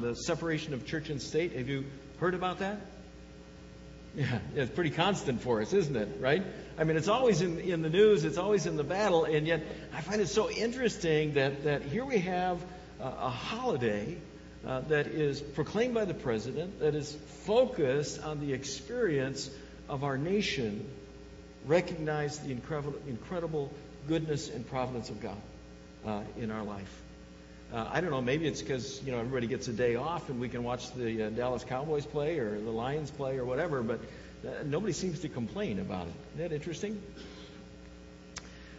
the separation of church and state. Have you heard about that? Yeah, it's pretty constant for us, isn't it? Right? I mean, it's always in, in the news, it's always in the battle, and yet I find it so interesting that, that here we have a, a holiday uh, that is proclaimed by the president, that is focused on the experience of our nation, recognize the incredible, incredible goodness and providence of God uh, in our life. Uh, I don't know. Maybe it's because you know everybody gets a day off and we can watch the uh, Dallas Cowboys play or the Lions play or whatever. But uh, nobody seems to complain about it. Isn't that interesting?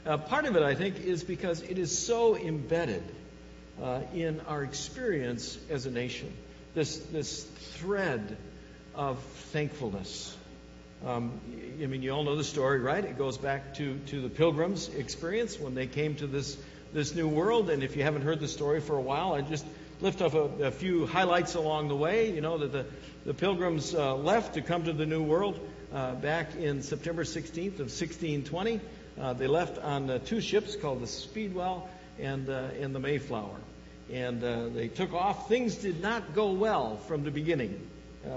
Uh, part of it, I think, is because it is so embedded uh, in our experience as a nation. This this thread of thankfulness. Um, I mean, you all know the story, right? It goes back to to the Pilgrims' experience when they came to this this new world. And if you haven't heard the story for a while, I just lift up a, a few highlights along the way. You know that the, the pilgrims uh, left to come to the new world uh, back in September 16th of 1620. Uh, they left on uh, two ships called the Speedwell and, uh, and the Mayflower. And uh, they took off. Things did not go well from the beginning.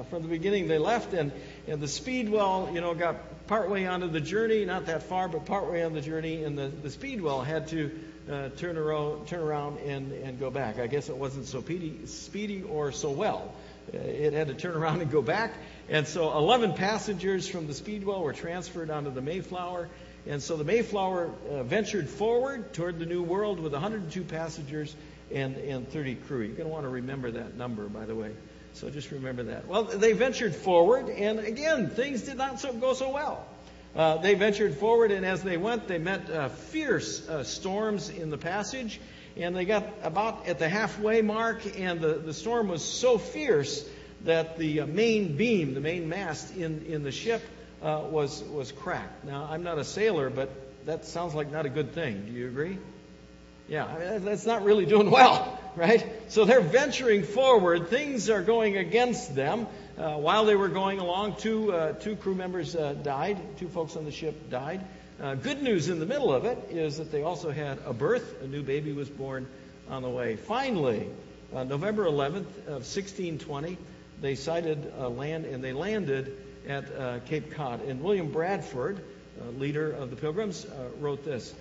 from the beginning, they left, and, and the Speedwell, you know, got partway onto the journey, not that far, but partway on the journey, and the, the Speedwell had to uh, turn around, turn around and, and go back. I guess it wasn't so speedy, or so well. Uh, it had to turn around and go back. And so 11 passengers from the Speedwell were transferred onto the Mayflower. And so the Mayflower uh, ventured forward toward the New World with 102 passengers and, and 30 crew. You're going to want to remember that number, by the way. So just remember that. Well, they ventured forward, and again, things did not so, go so well. Uh, they ventured forward, and as they went, they met uh, fierce uh, storms in the passage. And they got about at the halfway mark, and the, the storm was so fierce that the uh, main beam, the main mast in, in the ship, uh, was, was cracked. Now, I'm not a sailor, but that sounds like not a good thing. Do you agree? Yeah, that's not really doing well, right? So they're venturing forward. Things are going against them. Uh, while they were going along, two, uh, two crew members uh, died. Two folks on the ship died. Uh, good news in the middle of it is that they also had a birth. A new baby was born on the way. Finally, uh, November 11th of 1620, they sighted land and they landed at Cape Cod. And William Bradford, leader of the Pilgrims, wrote this.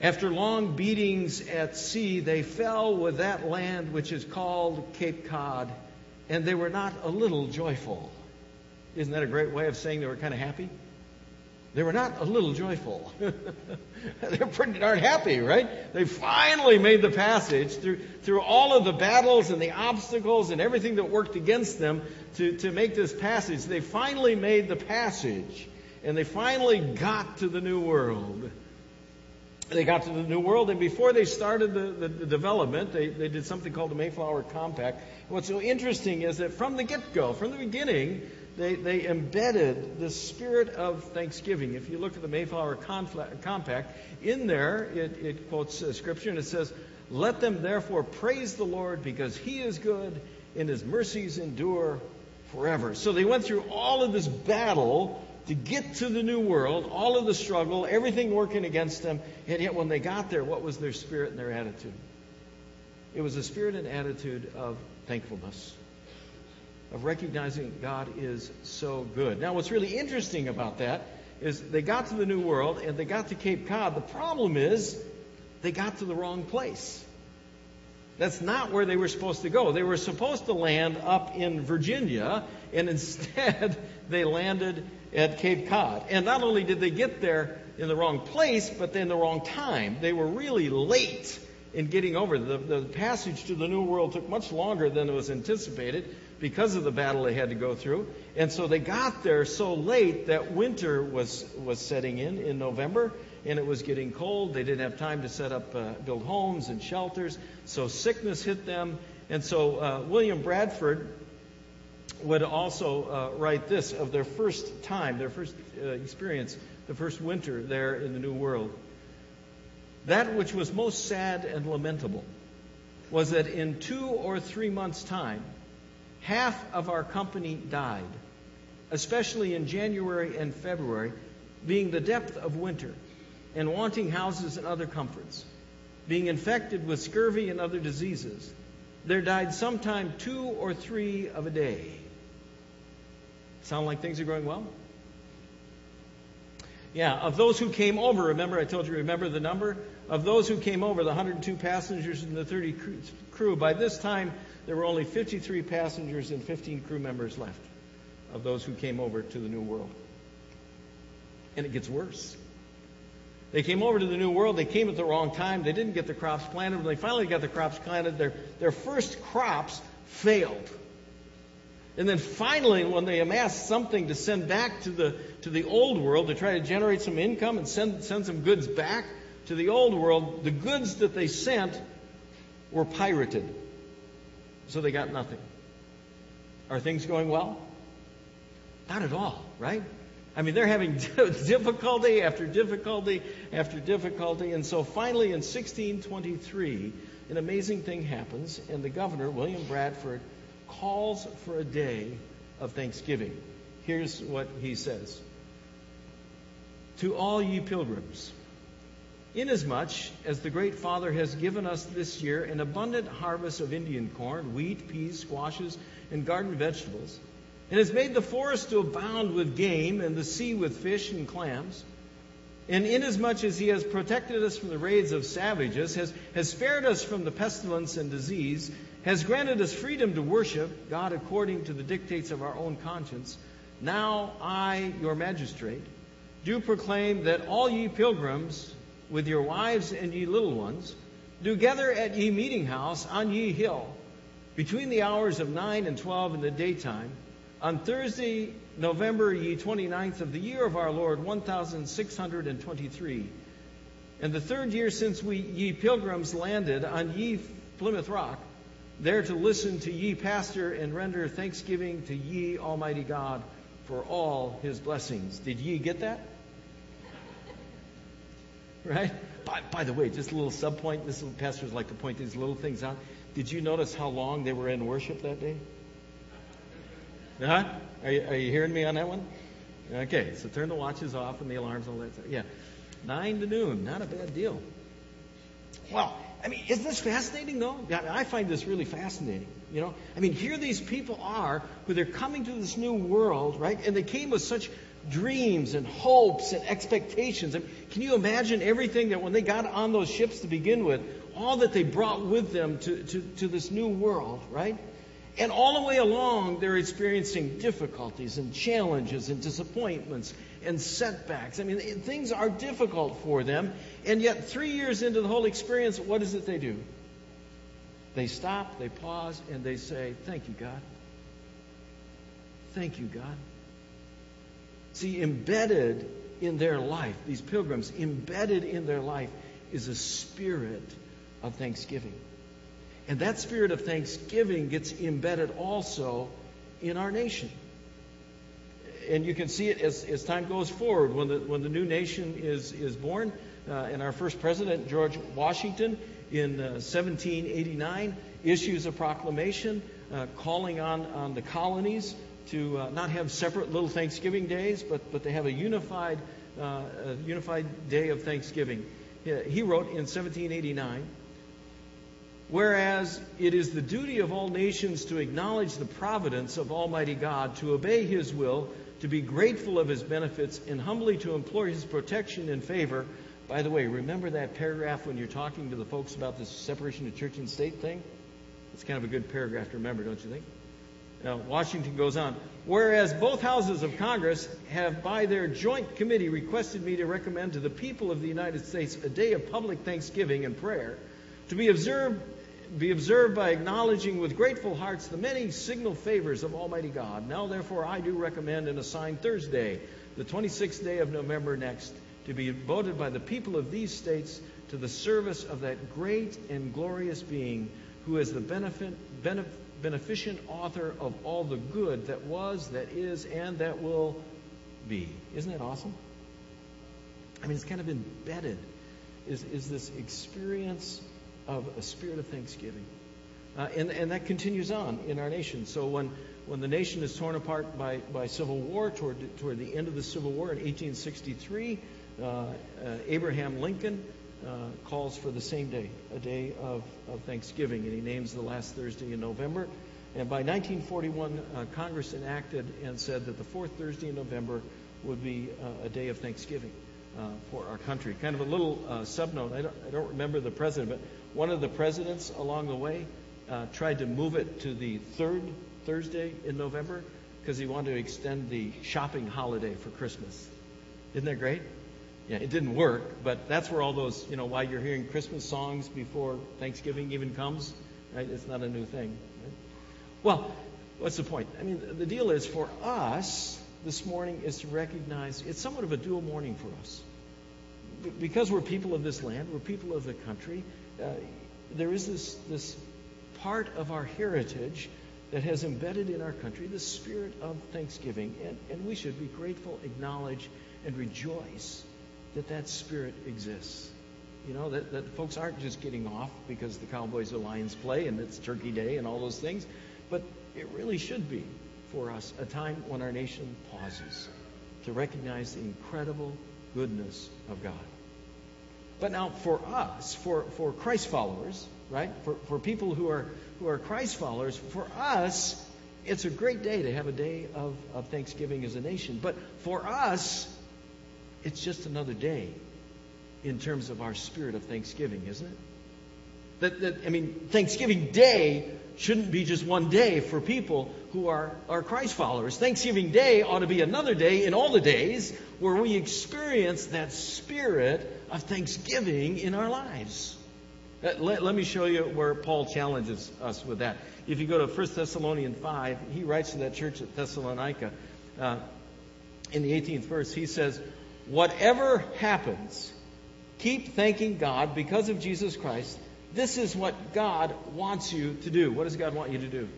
After long beatings at sea, they fell with that land which is called Cape Cod and they were not a little joyful. Isn't that a great way of saying they were kind of happy? They were not a little joyful. They're pretty darn happy, right? They finally made the passage through, through all of the battles and the obstacles and everything that worked against them to, to make this passage. They finally made the passage and they finally got to the new world they got to the New World, and before they started the, the, the, development, they, they did something called the Mayflower Compact. What's so interesting is that from the get go, from the beginning, they, they embedded the spirit of thanksgiving. If you look at the Mayflower Compact, in there it, it quotes uh, scripture and it says, Let them therefore praise the Lord because he is good and his mercies endure forever. So they went through all of this battle to get to the new world, all of the struggle, everything working against them, and yet when they got there, what was their spirit and their attitude? It was a spirit and attitude of thankfulness, of recognizing God is so good. Now, what's really interesting about that is they got to the new world and they got to Cape Cod. The problem is they got to the wrong place. That's not where they were supposed to go. They were supposed to land up in Virginia, and instead they landed at Cape Cod. And not only did they get there in the wrong place, but in the wrong time. They were really late in getting over. The, the passage to the New World took much longer than it was anticipated because of the battle they had to go through. And so they got there so late that winter was, was setting in in November and it was getting cold. They didn't have time to set up, uh, build homes and shelters. So sickness hit them. And so uh, William Bradford would also uh, write this of their first time, their first uh, experience, the first winter there in the New World. That which was most sad and lamentable was that in two or three months' time, half of our company died, especially in January and February, being the depth of winter and wanting houses and other comforts, being infected with scurvy and other diseases there died sometime two or three of a day. Sound like things are going well? Yeah, of those who came over, remember I told you, remember the number? Of those who came over, the 102 passengers and the 30 crew, by this time there were only 53 passengers and 15 crew members left of those who came over to the New World. And it gets worse. They came over to the New World. They came at the wrong time. They didn't get the crops planted. When they finally got the crops planted, their, their first crops failed. And then finally, when they amassed something to send back to the, to the old world to try to generate some income and send, send some goods back to the old world, the goods that they sent were pirated. So they got nothing. Are things going well? Not at all, right? I mean, they're having difficulty after difficulty after difficulty. And so finally, in 1623, an amazing thing happens, and the governor, William Bradford, calls for a day of thanksgiving. Here's what he says To all ye pilgrims, inasmuch as the great Father has given us this year an abundant harvest of Indian corn, wheat, peas, squashes, and garden vegetables, and has made the forest to abound with game and the sea with fish and clams, and inasmuch as he has protected us from the raids of savages, has, has spared us from the pestilence and disease, has granted us freedom to worship God according to the dictates of our own conscience, now I, your magistrate, do proclaim that all ye pilgrims, with your wives and ye little ones, do gather at ye meeting house on ye hill, between the hours of nine and twelve in the daytime, on Thursday, November ye 29th of the year of our Lord, 1623, and the third year since we ye pilgrims landed on ye Plymouth Rock, there to listen to ye pastor and render thanksgiving to ye Almighty God for all his blessings. Did ye get that? Right? By, by the way, just a little sub point. This pastors like to point these little things out. Did you notice how long they were in worship that day? Huh? Are you, are you hearing me on that one? Okay, so turn the watches off and the alarms, all that stuff. Yeah. Nine to noon, not a bad deal. Well, I mean, isn't this fascinating, though? I find this really fascinating. You know, I mean, here these people are who they're coming to this new world, right? And they came with such dreams and hopes and expectations. I mean, can you imagine everything that when they got on those ships to begin with, all that they brought with them to, to, to this new world, right? And all the way along, they're experiencing difficulties and challenges and disappointments and setbacks. I mean, things are difficult for them. And yet, three years into the whole experience, what is it they do? They stop, they pause, and they say, Thank you, God. Thank you, God. See, embedded in their life, these pilgrims, embedded in their life, is a spirit of thanksgiving. And that spirit of thanksgiving gets embedded also in our nation. And you can see it as, as time goes forward. When the, when the new nation is, is born, uh, and our first president, George Washington, in uh, 1789, issues a proclamation uh, calling on, on the colonies to uh, not have separate little Thanksgiving days, but, but to have a unified, uh, a unified day of Thanksgiving. He wrote in 1789 Whereas it is the duty of all nations to acknowledge the providence of Almighty God, to obey His will, to be grateful of His benefits, and humbly to implore His protection and favor. By the way, remember that paragraph when you're talking to the folks about this separation of church and state thing? It's kind of a good paragraph to remember, don't you think? Now, Washington goes on. Whereas both houses of Congress have, by their joint committee, requested me to recommend to the people of the United States a day of public thanksgiving and prayer to be observed be observed by acknowledging with grateful hearts the many signal favors of Almighty God. Now, therefore, I do recommend and assign Thursday, the 26th day of November next, to be devoted by the people of these states to the service of that great and glorious being who is the benefit, benef, beneficent author of all the good that was, that is, and that will be. Isn't that awesome? I mean, it's kind of embedded, is, is this experience of a spirit of thanksgiving. Uh, and, and that continues on in our nation. So when, when the nation is torn apart by, by civil war, toward, toward the end of the Civil War in 1863, uh, uh, Abraham Lincoln uh, calls for the same day, a day of, of Thanksgiving, and he names the last Thursday in November. And by 1941, uh, Congress enacted and said that the fourth Thursday in November would be uh, a day of Thanksgiving uh, for our country. Kind of a little uh, subnote. I don't, I don't remember the president, but one of the presidents along the way uh, tried to move it to the third Thursday in November because he wanted to extend the shopping holiday for Christmas. Isn't that great? Yeah, it didn't work, but that's where all those, you know, why you're hearing Christmas songs before Thanksgiving even comes, right? It's not a new thing. Right? Well, what's the point? I mean, the deal is for us this morning is to recognize it's somewhat of a dual morning for us. Because we're people of this land, we're people of the country, uh, there is this, this part of our heritage that has embedded in our country the spirit of thanksgiving. And, and we should be grateful, acknowledge, and rejoice that that spirit exists. You know, that, that folks aren't just getting off because the Cowboys or Lions play and it's Turkey Day and all those things, but it really should be for us a time when our nation pauses to recognize the incredible goodness of God. But now, for us, for, for Christ followers, right? For, for people who are, who are Christ followers, for us, it's a great day to have a day of, of Thanksgiving as a nation. But for us, it's just another day in terms of our spirit of Thanksgiving, isn't it? That, that I mean, Thanksgiving Day shouldn't be just one day for people who are, are Christ followers. Thanksgiving Day ought to be another day in all the days where we experience that spirit of thanksgiving in our lives. Uh, let, let, me show you where Paul challenges us with that. If you go to 1 Thessalonians 5, he writes to that church at Thessalonica uh, in the 18th verse, he says, Whatever happens, keep thanking God because of Jesus Christ this is what God wants you to do. What does God want you to do?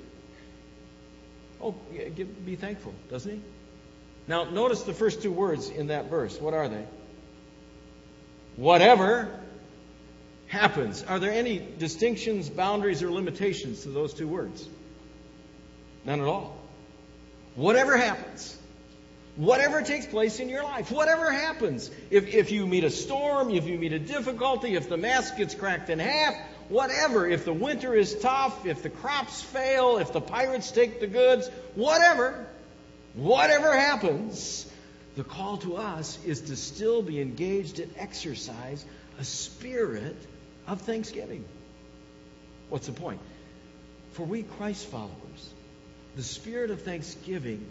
Oh, be thankful, doesn't He? Now, notice the first two words in that verse. What are they? Whatever happens. Are there any distinctions, boundaries, or limitations to those two words? None at all. Whatever happens whatever takes place in your life, whatever happens. If, if you meet a storm, if you meet a difficulty, if the mask gets cracked in half, whatever. If the winter is tough, if the crops fail, if the pirates take the goods, whatever, whatever happens, the call to us is to still be engaged and exercise a spirit of thanksgiving. What's the point? For we Christ followers, the spirit of thanksgiving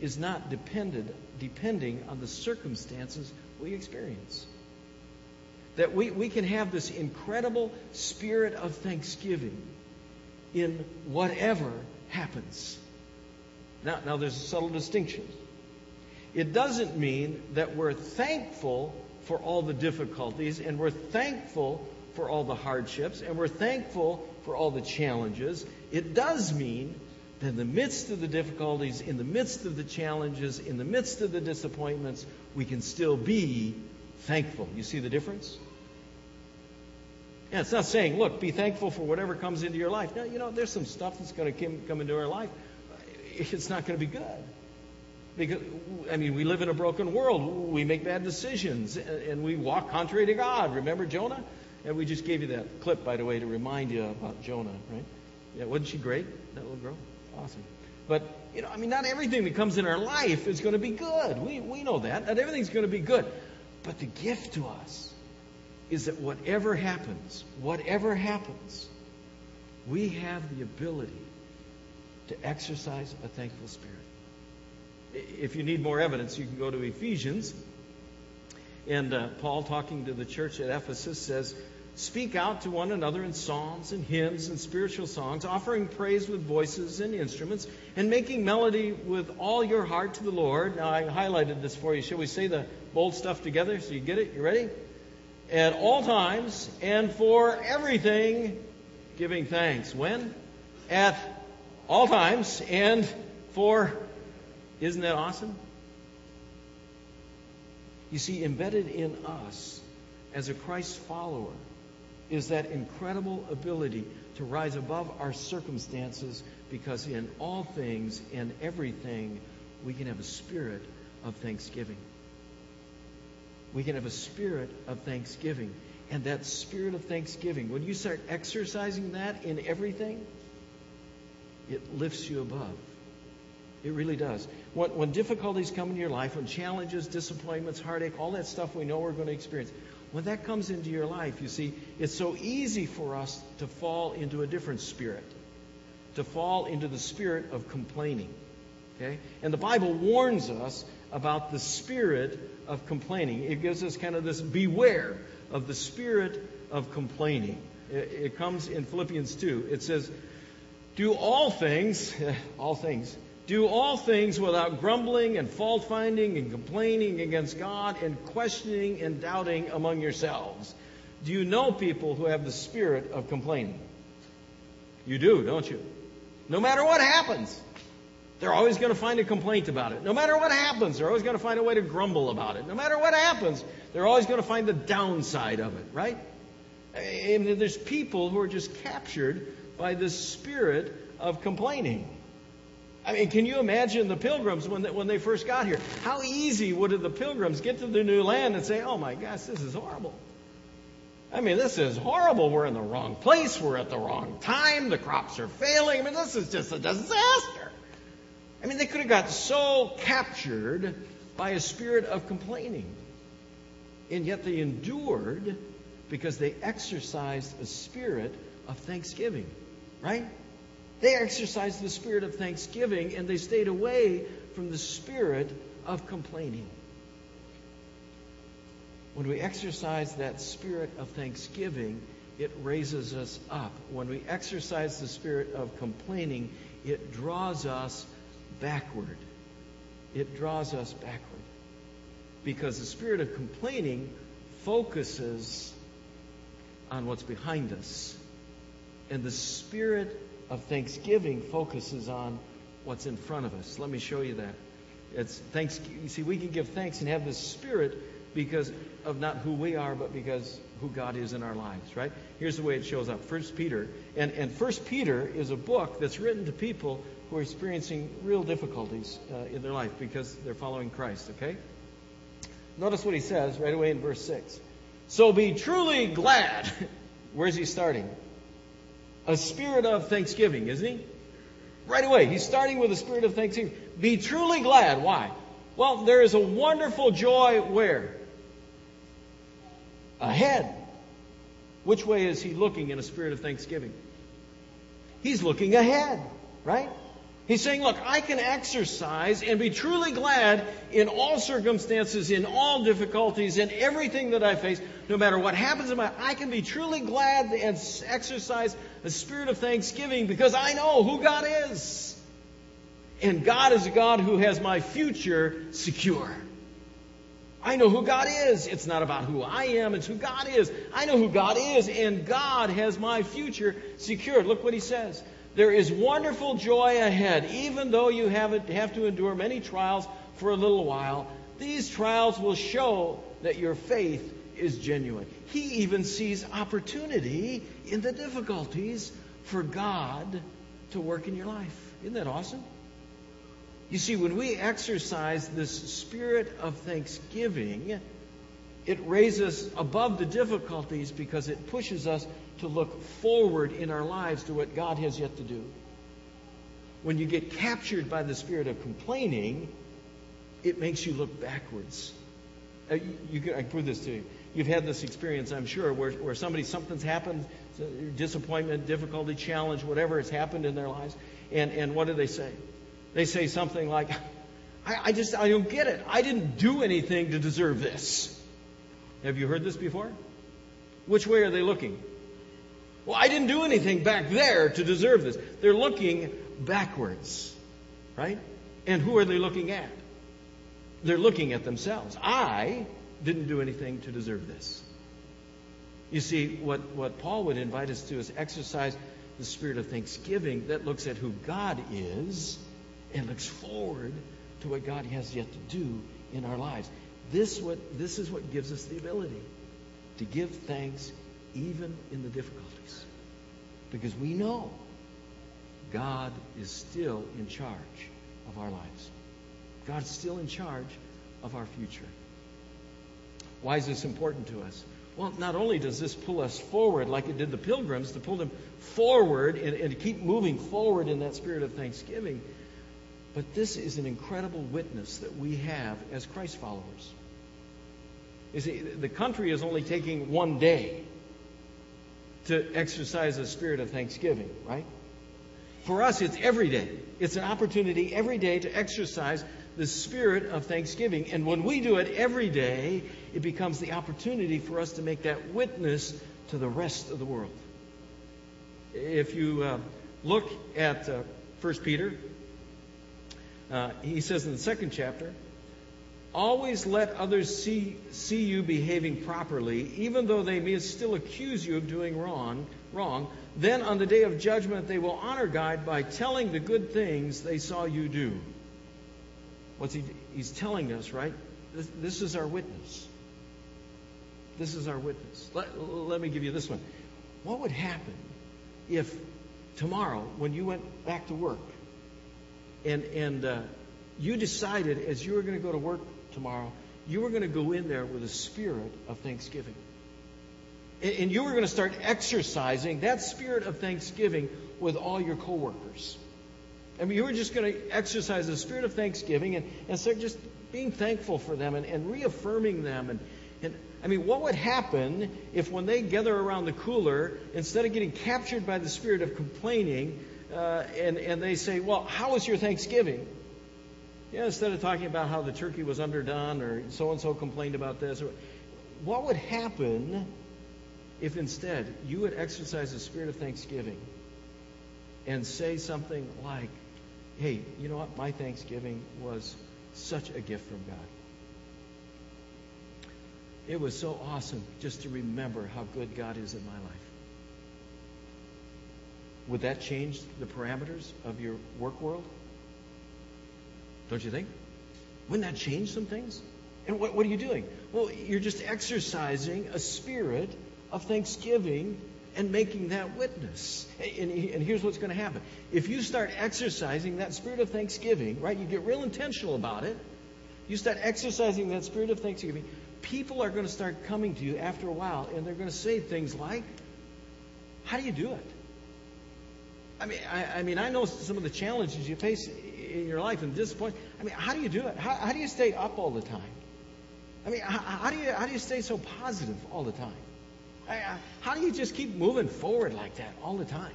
is not dependent, depending on the circumstances we experience. That we, we can have this incredible spirit of thanksgiving in whatever happens. Now, now there's a subtle distinction. It doesn't mean that we're thankful for all the difficulties and we're thankful for all the hardships and we're thankful for all the challenges. It does mean that in the midst of the difficulties, in the midst of the challenges, in the midst of the disappointments, we can still be thankful. You see the difference? Yeah, it's not saying, look, be thankful for whatever comes into your life. Now, you know, there's some stuff that's going to come into our life. It's not going to be good. Because, I mean, we live in a broken world. We make bad decisions and we walk contrary to God. Remember Jonah? And we just gave you that clip, by the way, to remind you about Jonah, right? Yeah, wasn't she great, that little girl? Awesome. But, you know, I mean, not everything that comes in our life is going to be good. We, we know that. Not everything's going to be good. But the gift to us is that whatever happens, whatever happens, we have the ability to exercise a thankful spirit. If you need more evidence, you can go to Ephesians. And uh, Paul, talking to the church at Ephesus, says, Speak out to one another in psalms and hymns and spiritual songs, offering praise with voices and instruments, and making melody with all your heart to the Lord. Now, I highlighted this for you. Shall we say the bold stuff together so you get it? You ready? At all times and for everything, giving thanks. When? At all times and for. Isn't that awesome? You see, embedded in us as a Christ follower is that incredible ability to rise above our circumstances because in all things and everything we can have a spirit of thanksgiving. We can have a spirit of thanksgiving. And that spirit of thanksgiving, when you start exercising that in everything, it lifts you above. It really does. When, when difficulties come into your life, when challenges, disappointments, heartache, all that stuff we know we're going to experience, when that comes into your life, you see, it's so easy for us to fall into a different spirit, to fall into the spirit of complaining. Okay? And the Bible warns us about the spirit of complaining. It gives us kind of this beware of the spirit of complaining. It, it comes in Philippians 2. It says, Do all things, all things, do all things without grumbling and fault finding and complaining against God and questioning and doubting among yourselves. Do you know people who have the spirit of complaining? You do, don't you? No matter what happens, they're always going to find a complaint about it. No matter what happens, they're always going to find a way to grumble about it. No matter what happens, they're always going to find the downside of it, right? And there's people who are just captured by this spirit of complaining. I mean, can you imagine the pilgrims when they, when they first got here? How easy would the pilgrims get to the new land and say, oh my gosh, this is horrible? I mean, this is horrible. We're in the wrong place. We're at the wrong time. The crops are failing. I mean, this is just a disaster. I mean, they could have got so captured by a spirit of complaining. And yet they endured because they exercised a spirit of thanksgiving, right? They exercised the spirit of thanksgiving and they stayed away from the spirit of complaining. When we exercise that spirit of thanksgiving, it raises us up. When we exercise the spirit of complaining, it draws us backward. It draws us backward. Because the spirit of complaining focuses on what's behind us. And the spirit of thanksgiving focuses on what's in front of us. Let me show you that. It's thanks. You see, we can give thanks and have this spirit because of not who we are, but because who God is in our lives. Right? Here's the way it shows up. First Peter, and and First Peter is a book that's written to people who are experiencing real difficulties uh, in their life because they're following Christ. Okay. Notice what he says right away in verse six. So be truly glad. Where's he starting? A spirit of thanksgiving, isn't he? Right away, he's starting with a spirit of thanksgiving. Be truly glad. Why? Well, there is a wonderful joy where? Ahead. Which way is he looking in a spirit of thanksgiving? He's looking ahead, right? He's saying, look, I can exercise and be truly glad in all circumstances, in all difficulties, in everything that I face, no matter what happens in my. I can be truly glad and exercise a spirit of thanksgiving because I know who God is. And God is a God who has my future secure. I know who God is. It's not about who I am, it's who God is. I know who God is, and God has my future secured. Look what he says. There is wonderful joy ahead, even though you have, have to endure many trials for a little while. These trials will show that your faith is genuine. He even sees opportunity in the difficulties for God to work in your life. Isn't that awesome? You see, when we exercise this spirit of thanksgiving, it raises above the difficulties because it pushes us to look forward in our lives to what God has yet to do. When you get captured by the spirit of complaining, it makes you look backwards. Uh, you, you, I prove this to you. You've had this experience, I'm sure, where, where somebody, something's happened, disappointment, difficulty, challenge, whatever has happened in their lives, and, and what do they say? They say something like, I, I just, I don't get it. I didn't do anything to deserve this. Have you heard this before? Which way are they looking? Well, I didn't do anything back there to deserve this. They're looking backwards, right? And who are they looking at? They're looking at themselves. I didn't do anything to deserve this. You see, what, what Paul would invite us to is exercise the spirit of thanksgiving that looks at who God is and looks forward to what God has yet to do in our lives. This, what, this is what gives us the ability to give thanks even in the difficulties. Because we know God is still in charge of our lives. God's still in charge of our future. Why is this important to us? Well, not only does this pull us forward like it did the pilgrims, to pull them forward and, and to keep moving forward in that spirit of thanksgiving, but this is an incredible witness that we have as Christ followers. You see, the country is only taking one day to exercise a spirit of thanksgiving, right? For us, it's every day. It's an opportunity every day to exercise the spirit of thanksgiving. And when we do it every day, it becomes the opportunity for us to make that witness to the rest of the world. If you uh, look at uh, 1 Peter, uh, he says in the second chapter, Always let others see, see you behaving properly, even though they may still accuse you of doing wrong, wrong. Then on the day of judgment, they will honor God by telling the good things they saw you do. What's he, he's telling us, right? This, this is our witness. This is our witness. Let, let me give you this one. What would happen if tomorrow, when you went back to work, and, and uh, you decided as you were going to go to work tomorrow, you were going to go in there with a spirit of thanksgiving. And you were going to start exercising that spirit of thanksgiving with all your coworkers. I mean, you were just going to exercise the spirit of thanksgiving and, and start just being thankful for them and, and reaffirming them. And, and I mean, what would happen if when they gather around the cooler, instead of getting captured by the spirit of complaining, uh, and, and they say, Well, how was your Thanksgiving? Yeah, instead of talking about how the turkey was underdone or so and so complained about this, or, what would happen if instead you would exercise the spirit of thanksgiving and say something like, hey, you know what? My Thanksgiving was such a gift from God. It was so awesome just to remember how good God is in my life. Would that change the parameters of your work world? Don't you think? Wouldn't that change some things? And what, what are you doing? Well, you're just exercising a spirit of thanksgiving and making that witness. And, and here's what's going to happen. If you start exercising that spirit of thanksgiving, right, you get real intentional about it, you start exercising that spirit of thanksgiving, people are going to start coming to you after a while and they're going to say things like, How do you do it? I mean, I, I mean, I know some of the challenges you face in your life and disappointment. I mean, how do you do it? How, how do you stay up all the time? I mean, how, how, do you how do you stay so positive all the time? I, I, how do you just keep moving forward like that all the time?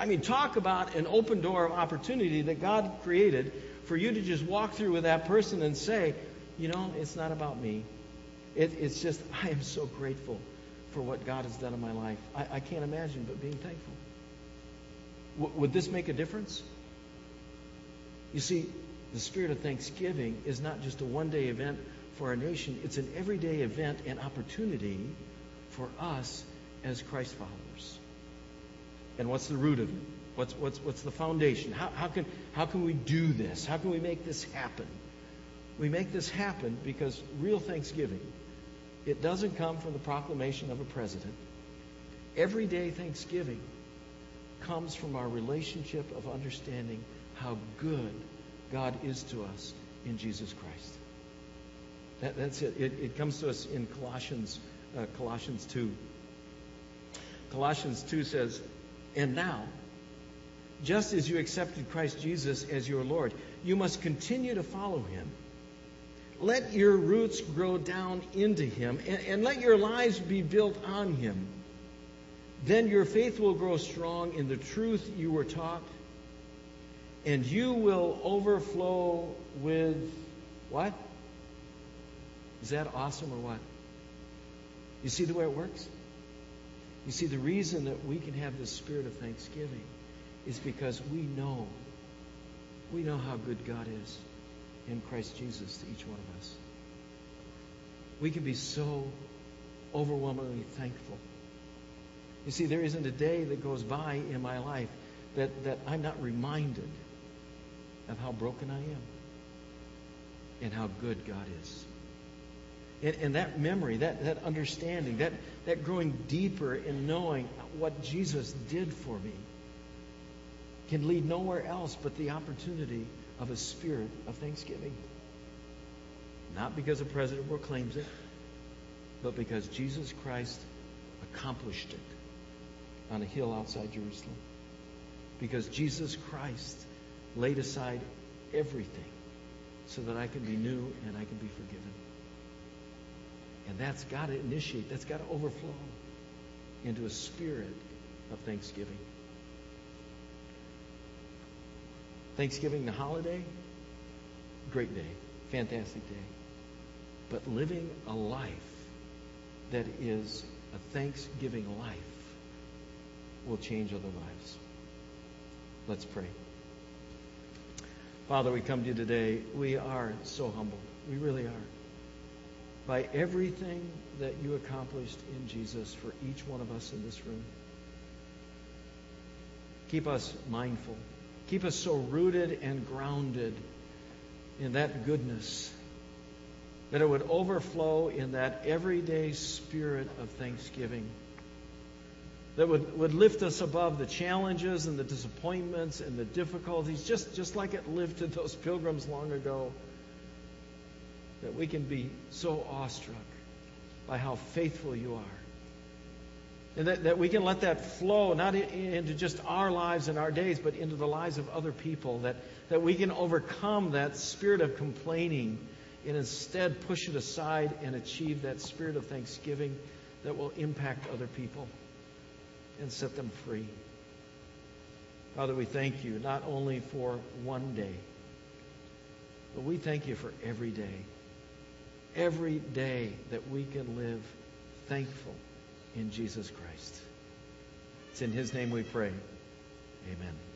I mean, talk about an open door of opportunity that God created for you to just walk through with that person and say, you know, it's not about me. It, it's just, I am so grateful for what God has done in my life. I, I can't imagine but being thankful. W- would this make a difference? You see, the spirit of thanksgiving is not just a one day event for our nation, it's an everyday event and opportunity for us as Christ followers. And what's the root of it? What's, what's, what's the foundation? How, how, can, how can we do this? How can we make this happen? We make this happen because real thanksgiving, it doesn't come from the proclamation of a president. Everyday thanksgiving comes from our relationship of understanding how good God is to us in Jesus Christ. That, that's it. it. it. comes to us in Colossians, uh, Colossians 2. Colossians 2 says, And now, just as you accepted Christ Jesus as your Lord, you must continue to follow him. Let your roots grow down into him, and, and let your lives be built on him. Then your faith will grow strong in the truth you were taught and you will overflow with what? Is that awesome or what? You see the way it works? You see, the reason that we can have this spirit of thanksgiving is because we know, we know how good God is in Christ Jesus to each one of us. We can be so overwhelmingly thankful. You see, there isn't a day that goes by in my life that, that I'm not reminded of how broken I am and how good God is. And, and, that memory, that, that understanding, that, that growing deeper in knowing what Jesus did for me can lead nowhere else but the opportunity of a spirit of thanksgiving. Not because a president proclaims it, but because Jesus Christ accomplished it on a hill outside Jerusalem. Because Jesus Christ laid aside everything so that I can be new and I can be forgiven. And that's got to initiate, that's got to overflow into a spirit of thanksgiving. Thanksgiving, the holiday, great day, fantastic day. But living a life that is a thanksgiving life will change other lives. Let's pray. Father, we come to you today. We are so humbled. We really are. By everything that you accomplished in Jesus for each one of us in this room. Keep us mindful. Keep us so rooted and grounded in that goodness that it would overflow in that everyday spirit of thanksgiving that would, would lift us above the challenges and the disappointments and the difficulties, just, just like it lifted those pilgrims long ago. That we can be so awestruck by how faithful you are. And that, that we can let that flow not into just our lives and our days, but into the lives of other people. That, that we can overcome that spirit of complaining and instead push it aside and achieve that spirit of thanksgiving that will impact other people and set them free. Father, we thank you not only for one day, but we thank you for every day. Every day that we can live thankful in Jesus Christ. It's in His name we pray. Amen.